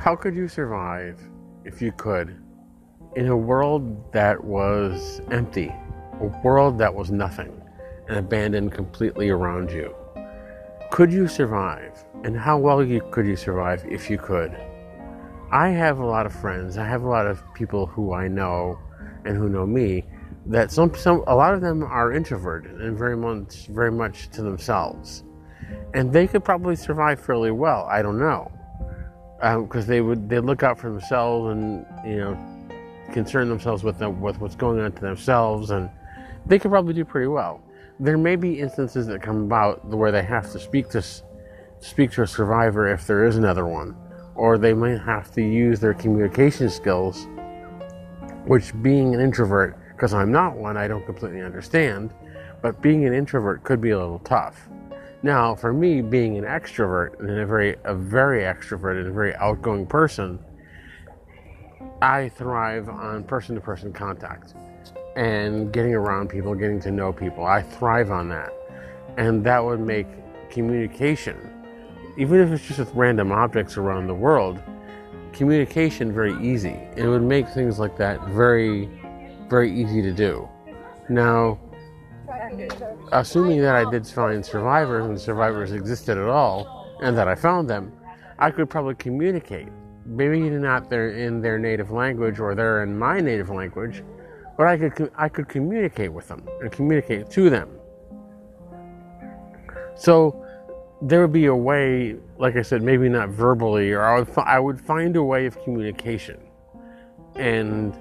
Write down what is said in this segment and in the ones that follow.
How could you survive if you could in a world that was empty, a world that was nothing and abandoned completely around you? Could you survive? And how well you, could you survive if you could? I have a lot of friends. I have a lot of people who I know and who know me that some, some a lot of them are introverted and very much very much to themselves and they could probably survive fairly well i don't know because um, they would they look out for themselves and you know concern themselves with them with what's going on to themselves and they could probably do pretty well there may be instances that come about where they have to speak to speak to a survivor if there is another one or they might have to use their communication skills which being an introvert because I'm not one, I don't completely understand. But being an introvert could be a little tough. Now, for me, being an extrovert and a very, a very extroverted and a very outgoing person, I thrive on person to person contact and getting around people, getting to know people. I thrive on that. And that would make communication, even if it's just with random objects around the world, communication very easy. It would make things like that very very easy to do. Now, assuming that I did find survivors and survivors existed at all, and that I found them, I could probably communicate. Maybe not they're in their native language or they're in my native language, but I could I could communicate with them and communicate to them. So there would be a way, like I said, maybe not verbally, or I would, I would find a way of communication, and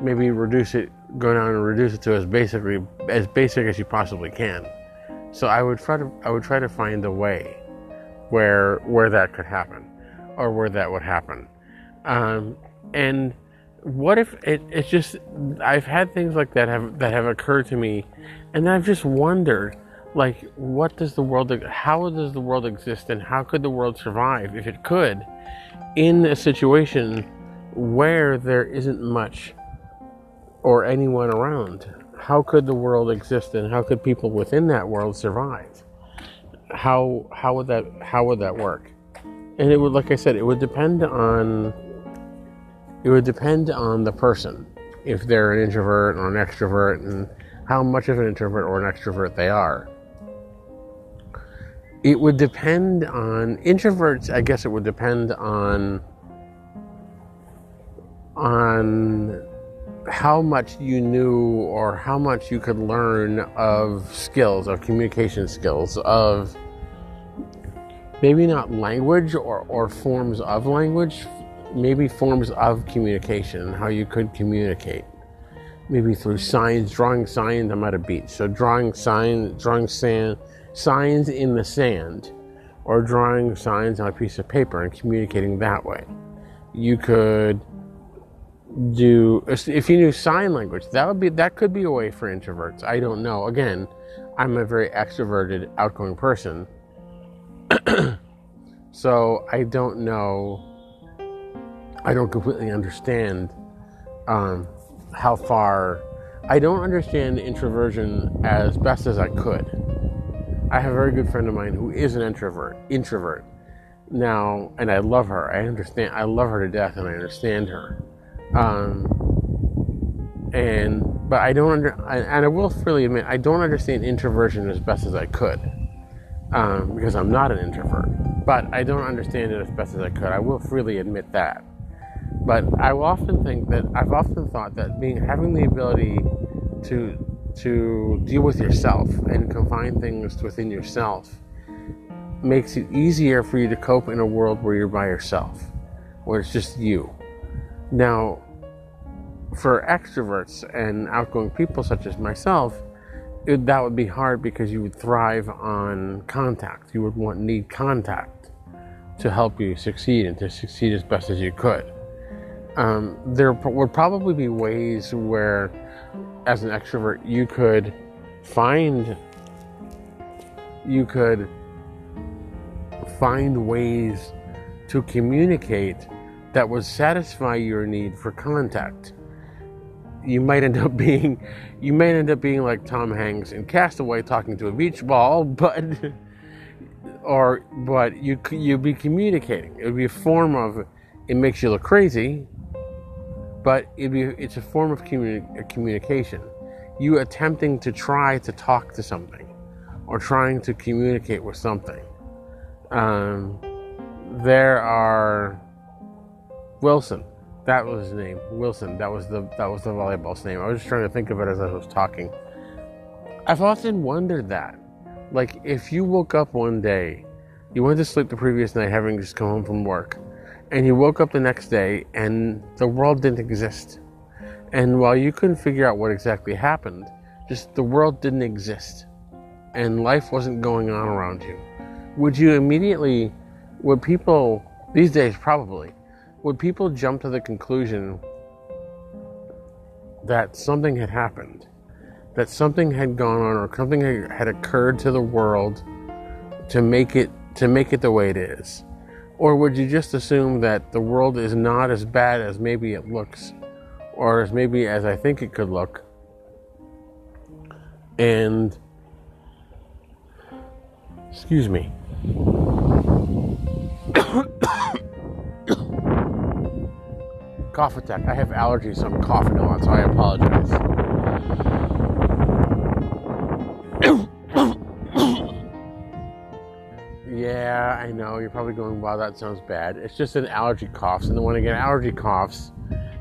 maybe reduce it, go down and reduce it to as basically as basic as you possibly can. So I would try to I would try to find a way where where that could happen, or where that would happen. Um, and what if it, it's just I've had things like that have that have occurred to me, and I've just wondered, like, what does the world, how does the world exist, and how could the world survive if it could, in a situation where there isn't much or anyone around. How could the world exist and how could people within that world survive? How how would that how would that work? And it would like I said, it would depend on it would depend on the person. If they're an introvert or an extrovert and how much of an introvert or an extrovert they are. It would depend on introverts, I guess it would depend on on how much you knew or how much you could learn of skills, of communication skills, of maybe not language or, or forms of language, maybe forms of communication, how you could communicate. Maybe through signs, drawing signs. I'm at a beach, so drawing signs, drawing sand, signs in the sand, or drawing signs on a piece of paper and communicating that way. You could do if you knew sign language that would be that could be a way for introverts. I don't know. Again i'm a very extroverted outgoing person. So i don't know. I don't completely understand um, how far i don't understand introversion as best as i could. I have a very good friend of mine who is an introvert introvert. Now and i love her. I understand i love her to death and i understand her um, and but I don't under and I will freely admit I don't understand introversion as best as I could um, because I'm not an introvert. But I don't understand it as best as I could. I will freely admit that. But I often think that I've often thought that being having the ability to to deal with yourself and confine things within yourself makes it easier for you to cope in a world where you're by yourself, where it's just you. Now, for extroverts and outgoing people such as myself, it, that would be hard because you would thrive on contact. You would want need contact to help you succeed and to succeed as best as you could. Um, there would probably be ways where, as an extrovert, you could find you could find ways to communicate that would satisfy your need for contact. You might end up being, you might end up being like Tom Hanks in Castaway, talking to a beach ball, but, or but you you'd be communicating. It would be a form of it makes you look crazy, but it be, it's a form of communi- communication. You attempting to try to talk to something or trying to communicate with something. Um, there are Wilson. That was his name, Wilson. That was the that was the volleyball's name. I was just trying to think of it as I was talking. I've often wondered that, like, if you woke up one day, you went to sleep the previous night, having just come home from work, and you woke up the next day and the world didn't exist. And while you couldn't figure out what exactly happened, just the world didn't exist and life wasn't going on around you, would you immediately, would people, these days probably, would people jump to the conclusion that something had happened, that something had gone on or something had occurred to the world to make it to make it the way it is? Or would you just assume that the world is not as bad as maybe it looks, or as maybe as I think it could look? And, excuse me. Cough attack. I have allergies, so I'm coughing a lot, so I apologize. Yeah, I know. You're probably going, wow, that sounds bad. It's just an allergy coughs. And then when I get allergy coughs,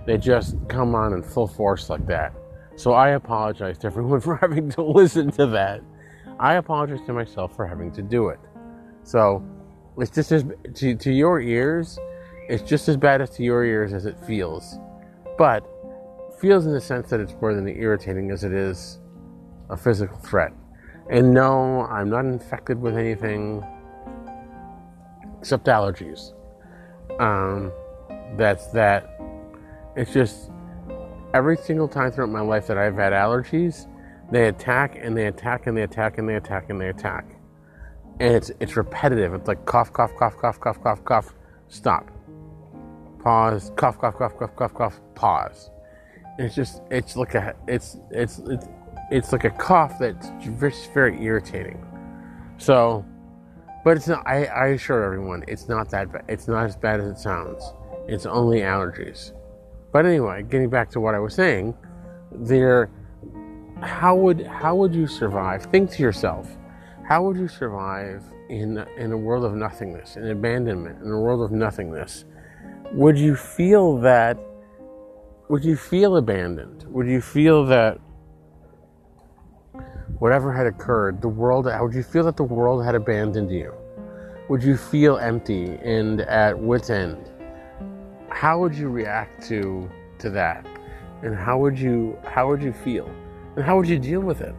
they just come on in full force like that. So I apologize to everyone for having to listen to that. I apologize to myself for having to do it. So it's just as, to, to your ears, it's just as bad as to your ears as it feels. But feels in the sense that it's more than irritating as it is a physical threat. And no, I'm not infected with anything except allergies. Um, that's that. It's just every single time throughout my life that I've had allergies, they attack and they attack and they attack and they attack and they attack. And it's it's repetitive. It's like cough, cough, cough, cough, cough, cough, cough, stop. Pause, cough, cough, cough, cough, cough, cough, pause. It's just it's like a it's it's it's it's like a cough that's just very irritating. So but it's not. I, I assure everyone, it's not that bad. It's not as bad as it sounds. It's only allergies. But anyway, getting back to what I was saying, there. How would how would you survive? Think to yourself, how would you survive in in a world of nothingness, in abandonment, in a world of nothingness? Would you feel that? Would you feel abandoned? Would you feel that whatever had occurred, the world, would you feel that the world had abandoned you? Would you feel empty and at wit's end? How would you react to to that? And how would you how would you feel? And how would you deal with it?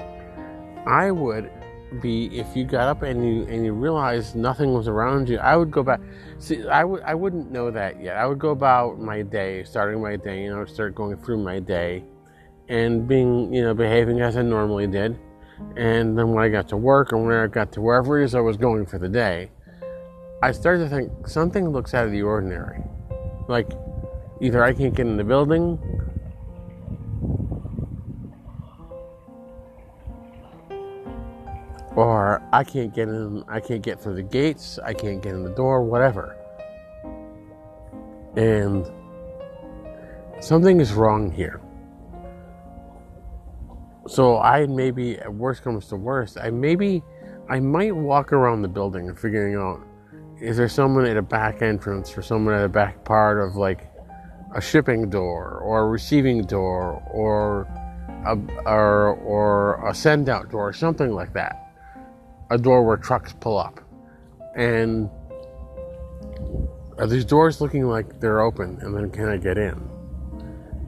I would be if you got up and you and you realized nothing was around you, I would go back. See, I would I wouldn't know that yet. I would go about my day, starting my day, you know, start going through my day and being, you know, behaving as I normally did and then when I got to work and when I got to wherever it is I was going for the day, I started to think something looks out of the ordinary. Like either I can't get in the building or I can't get in I can't get through the gates, I can't get in the door, whatever. And something is wrong here. So I maybe, worst comes to worst, I maybe, I might walk around the building and figuring out, is there someone at a back entrance or someone at a back part of like a shipping door or a receiving door or a, or, or a send out door or something like that. A door where trucks pull up. And are these doors looking like they're open and then can I get in?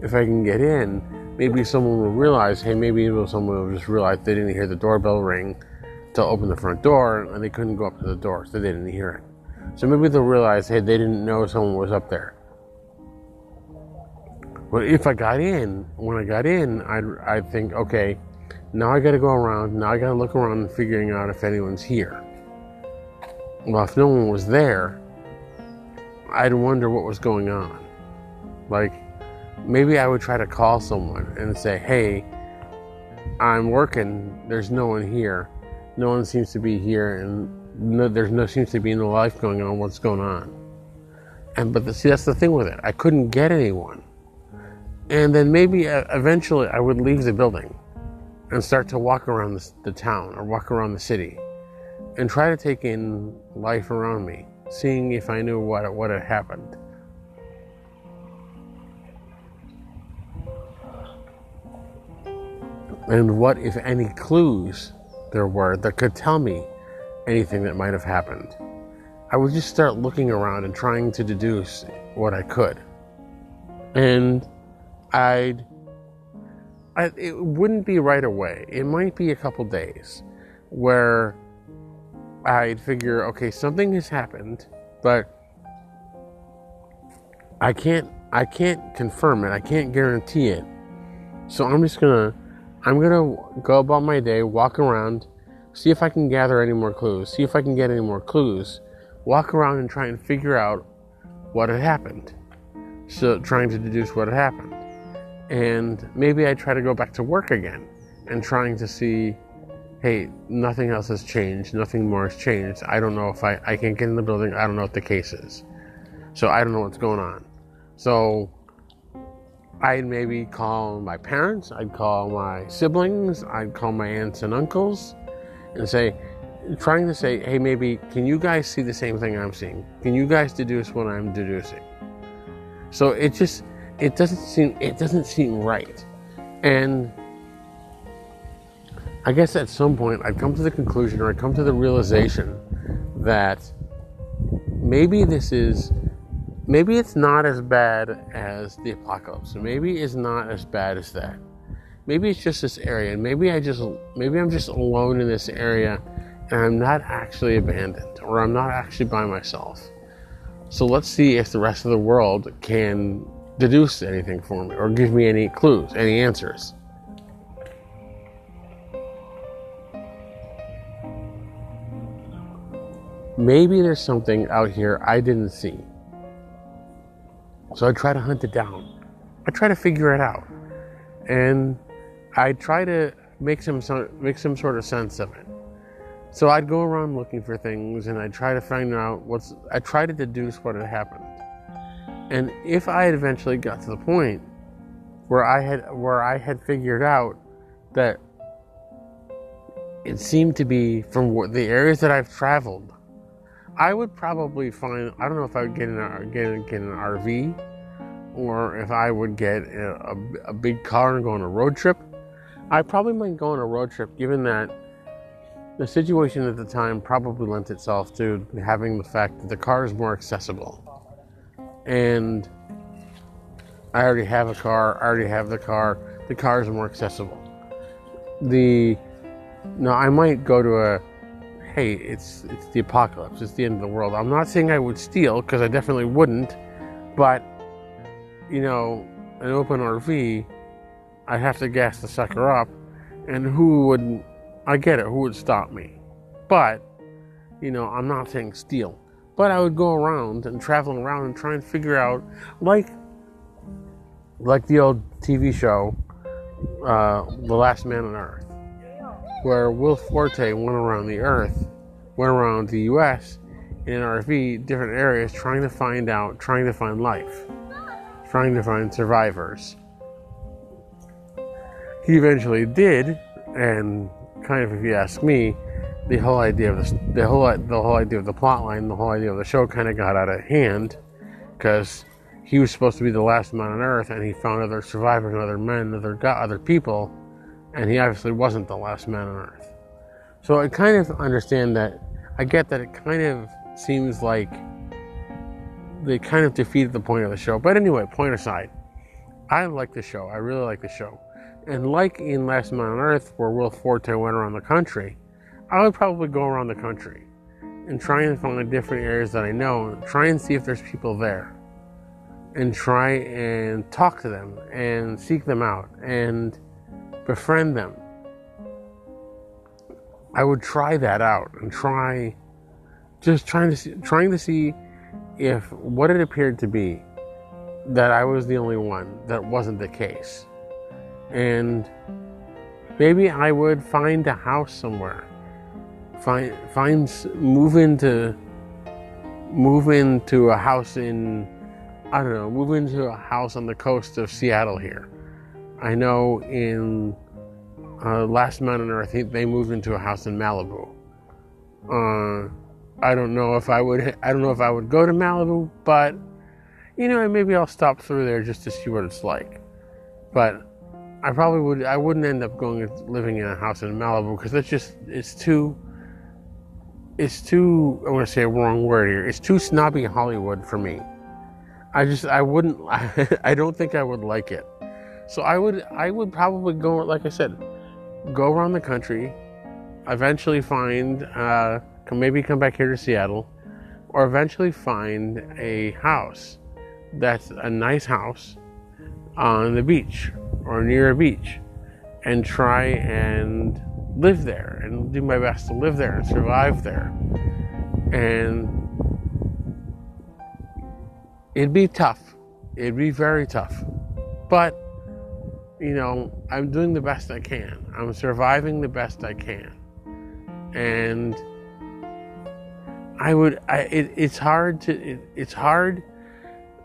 If I can get in, maybe someone will realize, hey, maybe someone will just realize they didn't hear the doorbell ring to open the front door and they couldn't go up to the door, so they didn't hear it. So maybe they'll realize, hey, they didn't know someone was up there. But if I got in, when I got in, I'd, I'd think, okay, now I gotta go around, now I gotta look around and figuring out if anyone's here. Well, if no one was there, I'd wonder what was going on. Like, maybe I would try to call someone and say, hey, I'm working, there's no one here. No one seems to be here, and no, there's no seems to be no life going on. What's going on? And but the, see, that's the thing with it. I couldn't get anyone. And then maybe uh, eventually I would leave the building and start to walk around the, the town or walk around the city and try to take in life around me, seeing if I knew what what had happened. And what, if any, clues there were that could tell me anything that might have happened. I would just start looking around and trying to deduce what I could. And I'd, I, it wouldn't be right away. It might be a couple days where I'd figure, okay, something has happened, but I can't, I can't confirm it. I can't guarantee it. So I'm just gonna, I'm gonna go about my day, walk around, see if I can gather any more clues, see if I can get any more clues, walk around and try and figure out what had happened. So, trying to deduce what had happened. And maybe I try to go back to work again and trying to see hey, nothing else has changed, nothing more has changed. I don't know if I, I can't get in the building, I don't know what the case is. So I don't know what's going on. So I'd maybe call my parents, I'd call my siblings, I'd call my aunts and uncles and say, trying to say, hey, maybe can you guys see the same thing I'm seeing? Can you guys deduce what I'm deducing? So it just it doesn't seem it doesn't seem right. And I guess at some point I'd come to the conclusion or I'd come to the realization that maybe this is maybe it's not as bad as the apocalypse. Maybe it's not as bad as that. Maybe it's just this area, and maybe I just maybe I'm just alone in this area and I'm not actually abandoned or I'm not actually by myself. So let's see if the rest of the world can deduce anything for me or give me any clues, any answers. maybe there's something out here I didn't see. So I try to hunt it down. I try to figure it out. And I try to make some make some sort of sense of it. So I'd go around looking for things and I'd try to find out what's I try to deduce what had happened. And if I had eventually got to the point where I had where I had figured out that it seemed to be from the areas that I've traveled I would probably find. I don't know if I would get an get, get an RV, or if I would get a, a, a big car and go on a road trip. I probably might go on a road trip, given that the situation at the time probably lent itself to having the fact that the car is more accessible. And I already have a car. I already have the car. The car is more accessible. The now I might go to a hey, it's it's the apocalypse, it's the end of the world. I'm not saying I would steal because I definitely wouldn't, but you know, an open RV, I'd have to gas the sucker up, and who would? I get it. Who would stop me? But you know, I'm not saying steal, but I would go around and traveling around and try and figure out, like, like the old TV show, uh, The Last Man on Earth where Will Forte went around the earth, went around the US in an RV, different areas, trying to find out, trying to find life, trying to find survivors. He eventually did, and kind of, if you ask me, the whole idea of the, the whole the whole idea of the plot line, the whole idea of the show, kind of got out of hand because he was supposed to be the last man on Earth, and he found other survivors, and other men, other other people and he obviously wasn't the last man on earth. So I kind of understand that. I get that it kind of seems like they kind of defeated the point of the show. But anyway, point aside, I like the show. I really like the show. And like in Last Man on Earth, where Will Forte went around the country, I would probably go around the country and try and find different areas that I know, and try and see if there's people there, and try and talk to them and seek them out and befriend them. I would try that out and try just trying to see, trying to see if what it appeared to be that I was the only one that wasn't the case. And maybe I would find a house somewhere. Find find move into move into a house in, I don't know, move into a house on the coast of Seattle here. I know in uh, Last Man on Earth, they moved into a house in Malibu. Uh, I don't know if I would. I don't know if I would go to Malibu, but you know, maybe I'll stop through there just to see what it's like. But I probably would. I wouldn't end up going living in a house in Malibu because it's just it's too. It's too. I want to say a wrong word here. It's too snobby Hollywood for me. I just I wouldn't. I, I don't think I would like it. So I would. I would probably go. Like I said, go around the country. Eventually find. Uh, maybe come back here to Seattle, or eventually find a house that's a nice house on the beach or near a beach and try and live there and do my best to live there and survive there. And it'd be tough. It'd be very tough. But, you know, I'm doing the best I can. I'm surviving the best I can. And I would. I, it, it's hard to. It, it's hard.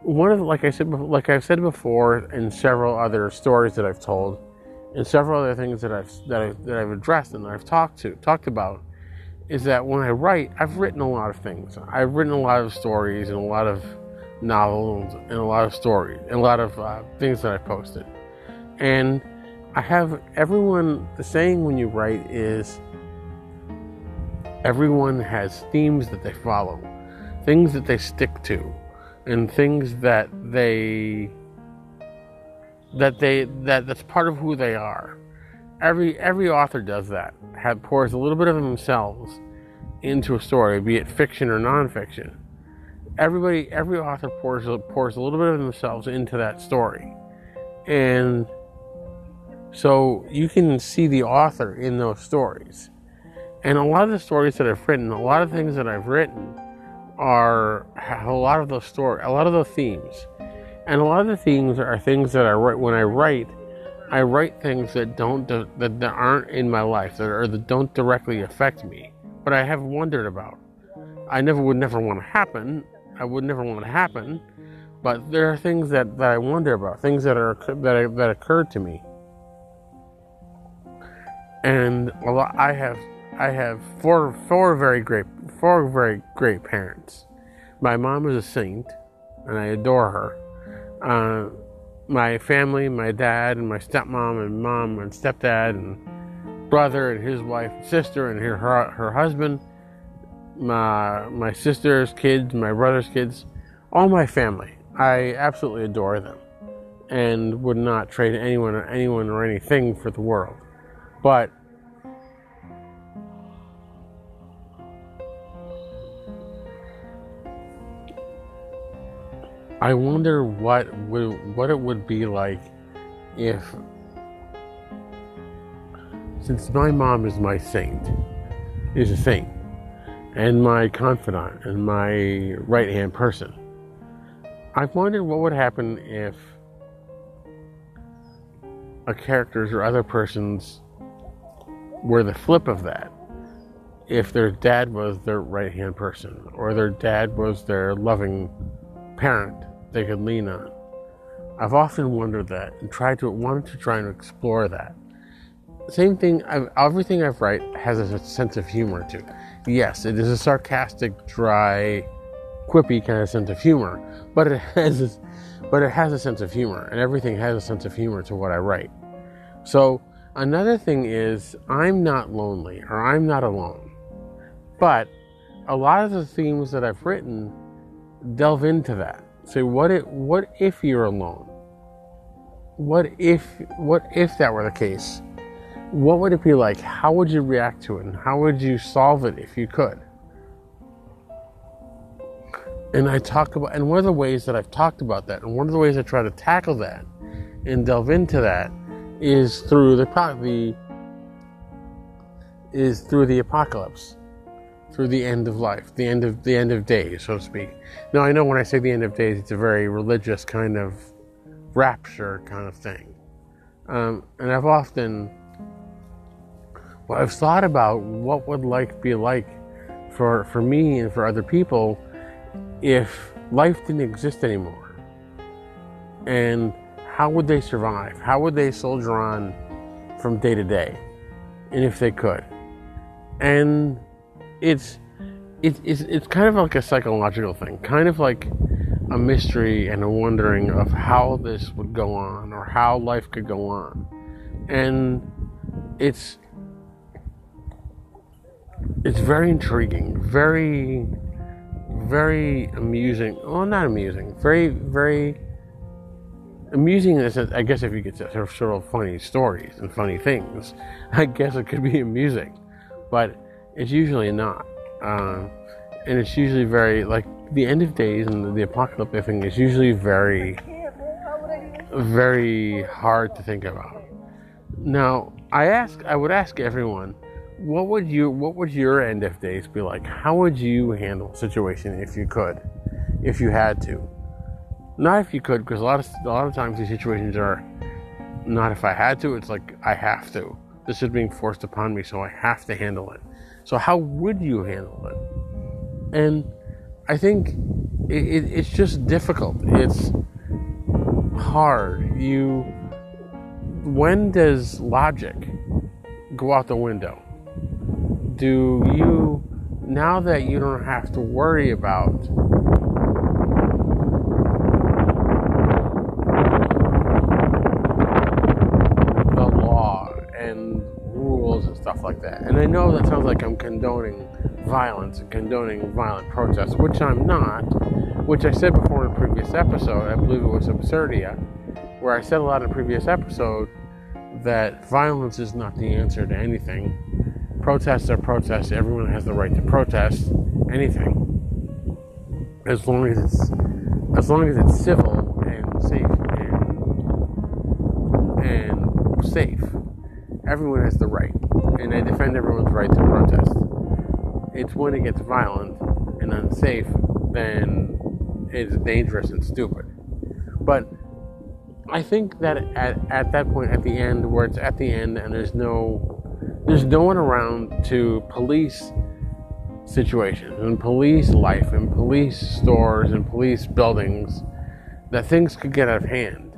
One of like I said, like I've said before, in several other stories that I've told, and several other things that I've that I've, that I've addressed and that I've talked to talked about, is that when I write, I've written a lot of things. I've written a lot of stories and a lot of novels and a lot of stories and a lot of uh, things that I've posted, and I have everyone. The saying when you write is Everyone has themes that they follow, things that they stick to, and things that they that they that that's part of who they are. Every every author does that. Have pours a little bit of themselves into a story, be it fiction or nonfiction. Everybody, every author pours pours a little bit of themselves into that story, and so you can see the author in those stories. And a lot of the stories that I've written, a lot of things that I've written are a lot of those story, a lot of those themes. And a lot of the themes are things that I write when I write. I write things that don't that, that aren't in my life that are that don't directly affect me, but I have wondered about. I never would never want to happen. I would never want to happen, but there are things that, that I wonder about, things that are that that occurred to me, and a lot, I have I have four four very great four very great parents. My mom is a saint, and I adore her. Uh, my family, my dad and my stepmom and mom and stepdad and brother and his wife and sister and her her, her husband, my my sister's kids, my brother's kids, all my family. I absolutely adore them, and would not trade anyone or anyone or anything for the world. But I wonder what would, what it would be like if, since my mom is my saint, is a saint, and my confidant and my right hand person, I've wondered what would happen if a character's or other person's were the flip of that. If their dad was their right hand person, or their dad was their loving parent they could lean on. I've often wondered that and tried to wanted to try and explore that. Same thing. I've, everything I've write has a sense of humor too. Yes, it is a sarcastic, dry, quippy kind of sense of humor, but it has, but it has a sense of humor, and everything has a sense of humor to what I write. So another thing is, I'm not lonely or I'm not alone, but a lot of the themes that I've written delve into that. Say, what if, what if you're alone? What if, what if that were the case? What would it be like? How would you react to it? And how would you solve it if you could? And I talk about, and one of the ways that I've talked about that, and one of the ways I try to tackle that and delve into that is through the, the is through the apocalypse through the end of life, the end of the end of days, so to speak. Now I know when I say the end of days, it's a very religious kind of rapture kind of thing, um, and I've often, well, I've thought about what would life be like for for me and for other people if life didn't exist anymore? And how would they survive? How would they soldier on from day to day? And if they could. And it's it, it's it's kind of like a psychological thing, kind of like a mystery and a wondering of how this would go on or how life could go on. And it's it's very intriguing, very very amusing. Well, not amusing, very very amusing. Is I guess if you could say sort of funny stories and funny things, I guess it could be amusing, but it's usually not. Um, and it's usually very like the end of days and the apocalyptic thing is usually very, very hard to think about. Now, I ask, I would ask everyone, what would you, what would your end of days be like? How would you handle a situation if you could, if you had to? Not if you could, because a lot of a lot of times these situations are not if I had to. It's like I have to. This is being forced upon me, so I have to handle it. So how would you handle it? And I think it, it, it's just difficult. It's hard. You, when does logic go out the window? Do you, now that you don't have to worry about stuff like that, and I know that sounds like I'm condoning violence and condoning violent protests, which I'm not, which I said before in a previous episode, I believe it was Absurdia, where I said a lot in a previous episode that violence is not the answer to anything. Protests are protests, everyone has the right to protest anything. As long as it's as long as it's civil and safe and and safe. Everyone has the right. And I defend everyone's right to protest it's when it gets violent and unsafe, then it's dangerous and stupid. But I think that at, at that point, at the end, where it's at the end and there's no there's no one around to police situations and police life and police stores and police buildings, that things could get out of hand.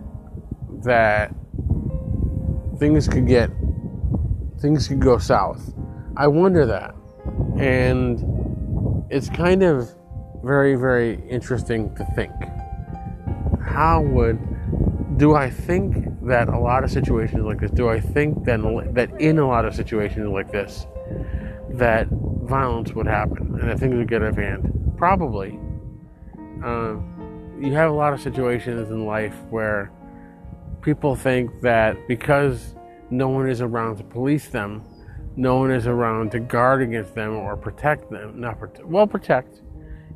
That things could get things could go south. I wonder that. And it's kind of very, very interesting to think. How would do I think that a lot of situations like this, do I think that, that in a lot of situations like this, that violence would happen and that things would get out of hand? Probably. Uh, you have a lot of situations in life where people think that because no one is around to police them, no one is around to guard against them or protect them, not protect, well, protect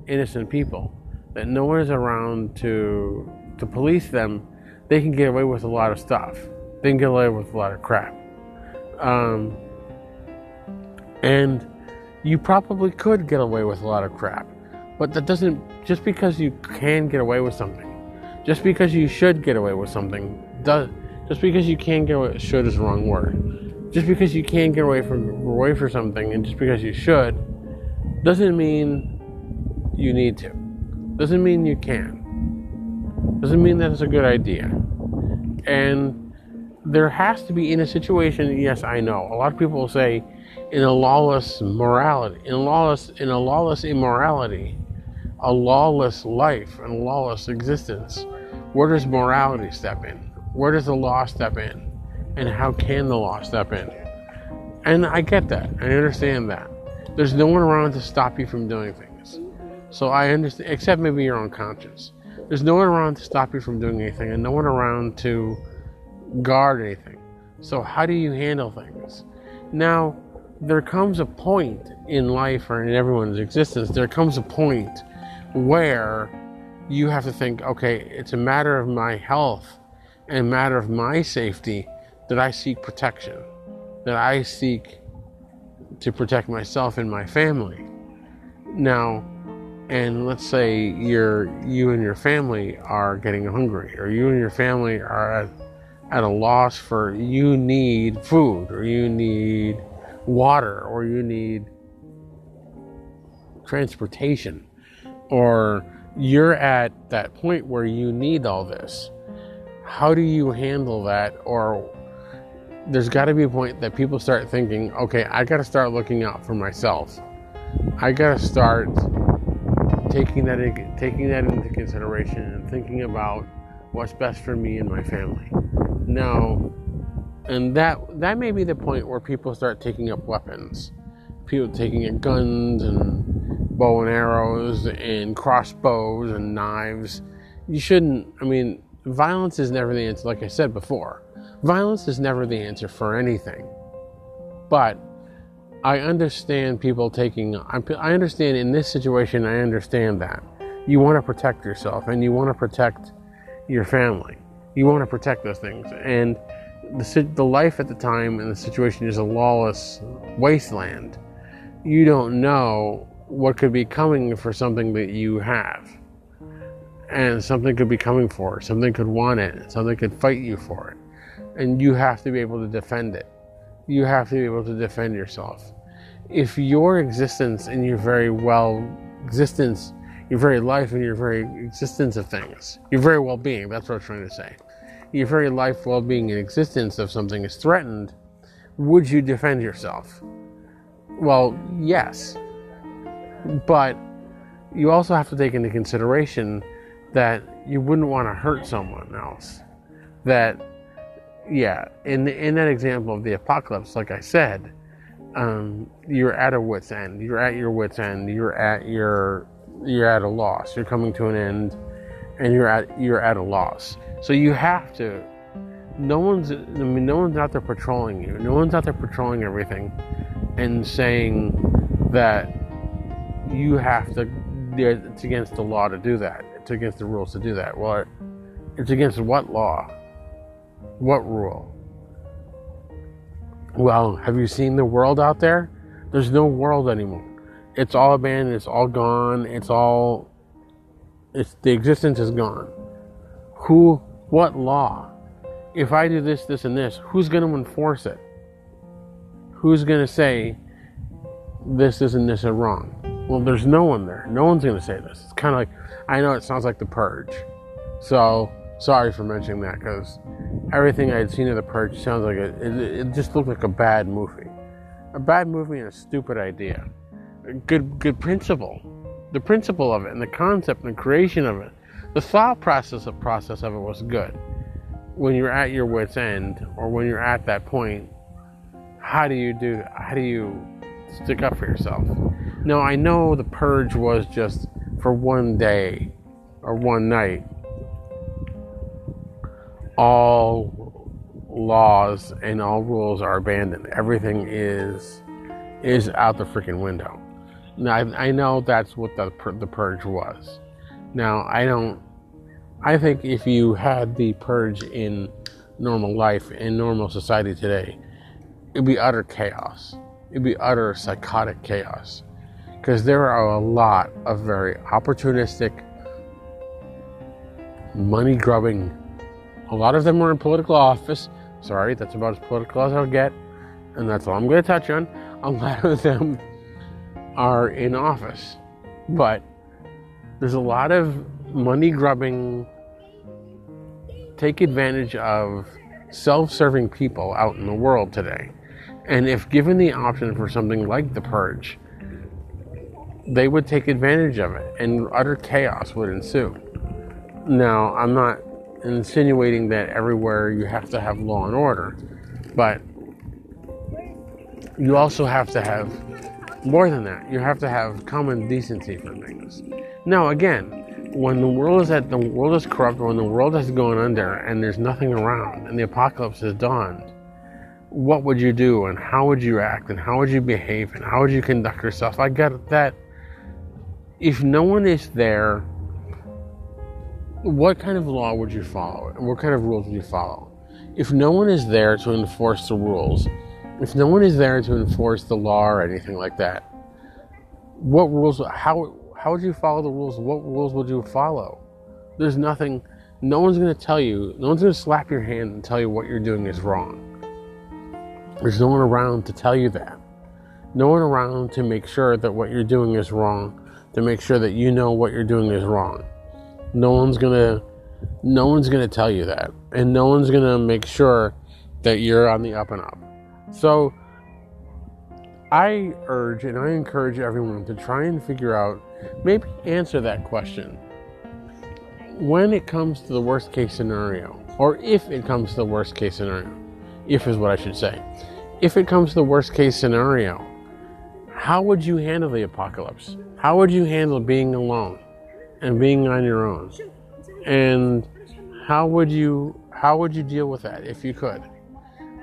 innocent people. That no one is around to to police them. They can get away with a lot of stuff. They can get away with a lot of crap. Um, and you probably could get away with a lot of crap, but that doesn't. Just because you can get away with something, just because you should get away with something, does just because you can't get away. Should is the wrong word. Just because you can't get away from away from something and just because you should doesn't mean you need to. Doesn't mean you can. Doesn't mean that it's a good idea. And there has to be in a situation yes i know. A lot of people will say in a lawless morality in a lawless in a lawless immorality a lawless life and a lawless existence where does morality step in where does the law step in and how can the law step in? And I get that. I understand that. There's no one around to stop you from doing things. So I understand, except maybe your own conscience. There's no one around to stop you from doing anything, and no one around to guard anything. So how do you handle things? Now, there comes a point in life or in everyone's existence, there comes a point where you have to think, okay, it's a matter of my health a matter of my safety that I seek protection, that I seek to protect myself and my family. Now, and let's say you're you and your family are getting hungry, or you and your family are at, at a loss for you need food, or you need water, or you need transportation, or you're at that point where you need all this. How do you handle that? Or there's got to be a point that people start thinking, okay, I got to start looking out for myself. I got to start taking that in, taking that into consideration and thinking about what's best for me and my family. Now, and that that may be the point where people start taking up weapons. People taking up guns and bow and arrows and crossbows and knives. You shouldn't. I mean, violence is never the answer. Like I said before, violence is never the answer for anything. But I understand people taking. I understand in this situation. I understand that you want to protect yourself and you want to protect your family. You want to protect those things and the, the life at the time and the situation is a lawless wasteland. You don't know what could be coming for something that you have. And something could be coming for it. Something could want it. Something could fight you for it. And you have to be able to defend it. You have to be able to defend yourself. If your existence and your very well existence, your very life and your very existence of things, your very well being, that's what I'm trying to say your very life, well being, and existence of something is threatened, would you defend yourself? Well, yes. But you also have to take into consideration that you wouldn't want to hurt someone else. That, yeah, in, in that example of the apocalypse, like I said, um, you're at a wit's end. You're at your wit's end. You're at your you're at a loss. You're coming to an end, and you're at you're at a loss. So you have to. No one's. I mean, no one's out there patrolling you. No one's out there patrolling everything, and saying that you have to. It's against the law to do that. It's against the rules to do that. Well, it's against what law? What rule? Well, have you seen the world out there? There's no world anymore. It's all abandoned. It's all gone. It's all. It's the existence is gone. Who what law? If I do this, this, and this, who's going to enforce it? Who's going to say this, this, and this are wrong? Well, there's no one there. No one's going to say this. It's kind of like, I know it sounds like The Purge. So, sorry for mentioning that because everything I had seen of The Purge sounds like it, it, it just looked like a bad movie. A bad movie and a stupid idea. A good, good principle. The principle of it and the concept and the creation of it the thought process of process of it was good. When you're at your wits end, or when you're at that point, how do you do? How do you stick up for yourself? Now I know the purge was just for one day or one night. All laws and all rules are abandoned. Everything is is out the freaking window. Now I, I know that's what the the purge was. Now, I don't. I think if you had the purge in normal life, in normal society today, it'd be utter chaos. It'd be utter psychotic chaos. Because there are a lot of very opportunistic, money grubbing, a lot of them are in political office. Sorry, that's about as political as I'll get. And that's all I'm going to touch on. A lot of them are in office. But there's a lot of money grubbing, take advantage of self serving people out in the world today. And if given the option for something like the purge, they would take advantage of it and utter chaos would ensue. Now, I'm not insinuating that everywhere you have to have law and order, but you also have to have more than that. You have to have common decency for things. Now, again, when the world is at the world is corrupt, when the world is going under, and there's nothing around, and the apocalypse has dawned, what would you do, and how would you act, and how would you behave, and how would you conduct yourself? I get that. If no one is there, what kind of law would you follow, and what kind of rules would you follow? If no one is there to enforce the rules, if no one is there to enforce the law or anything like that, what rules? How how would you follow the rules? What rules would you follow? There's nothing, no one's going to tell you, no one's going to slap your hand and tell you what you're doing is wrong. There's no one around to tell you that. No one around to make sure that what you're doing is wrong. To make sure that you know what you're doing is wrong. No one's gonna no one's gonna tell you that. And no one's gonna make sure that you're on the up and up. So I urge and I encourage everyone to try and figure out, maybe answer that question. When it comes to the worst case scenario, or if it comes to the worst case scenario, if is what I should say, if it comes to the worst case scenario, how would you handle the apocalypse? How would you handle being alone and being on your own? And how would you how would you deal with that if you could?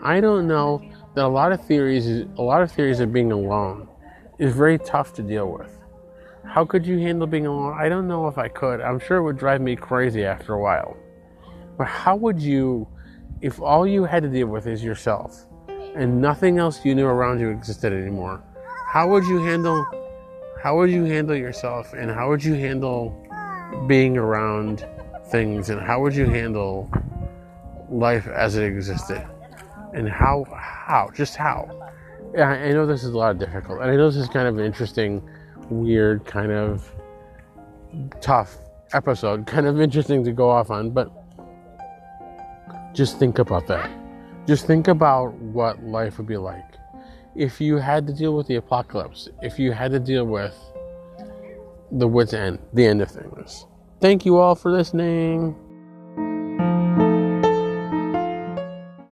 I don't know that a lot of theories a lot of theories of being alone is very tough to deal with. How could you handle being alone? I don't know if I could. I'm sure it would drive me crazy after a while. But how would you if all you had to deal with is yourself and nothing else you knew around you existed anymore? How would you handle how would you handle yourself and how would you handle being around things and how would you handle life as it existed? And how how just how? Yeah i know this is a lot of difficult and i know this is kind of an interesting weird kind of tough episode kind of interesting to go off on but just think about that. Just think about what life would be like if you had to deal with the apocalypse, if you had to deal with the woods end, the end of things. Thank you all for listening.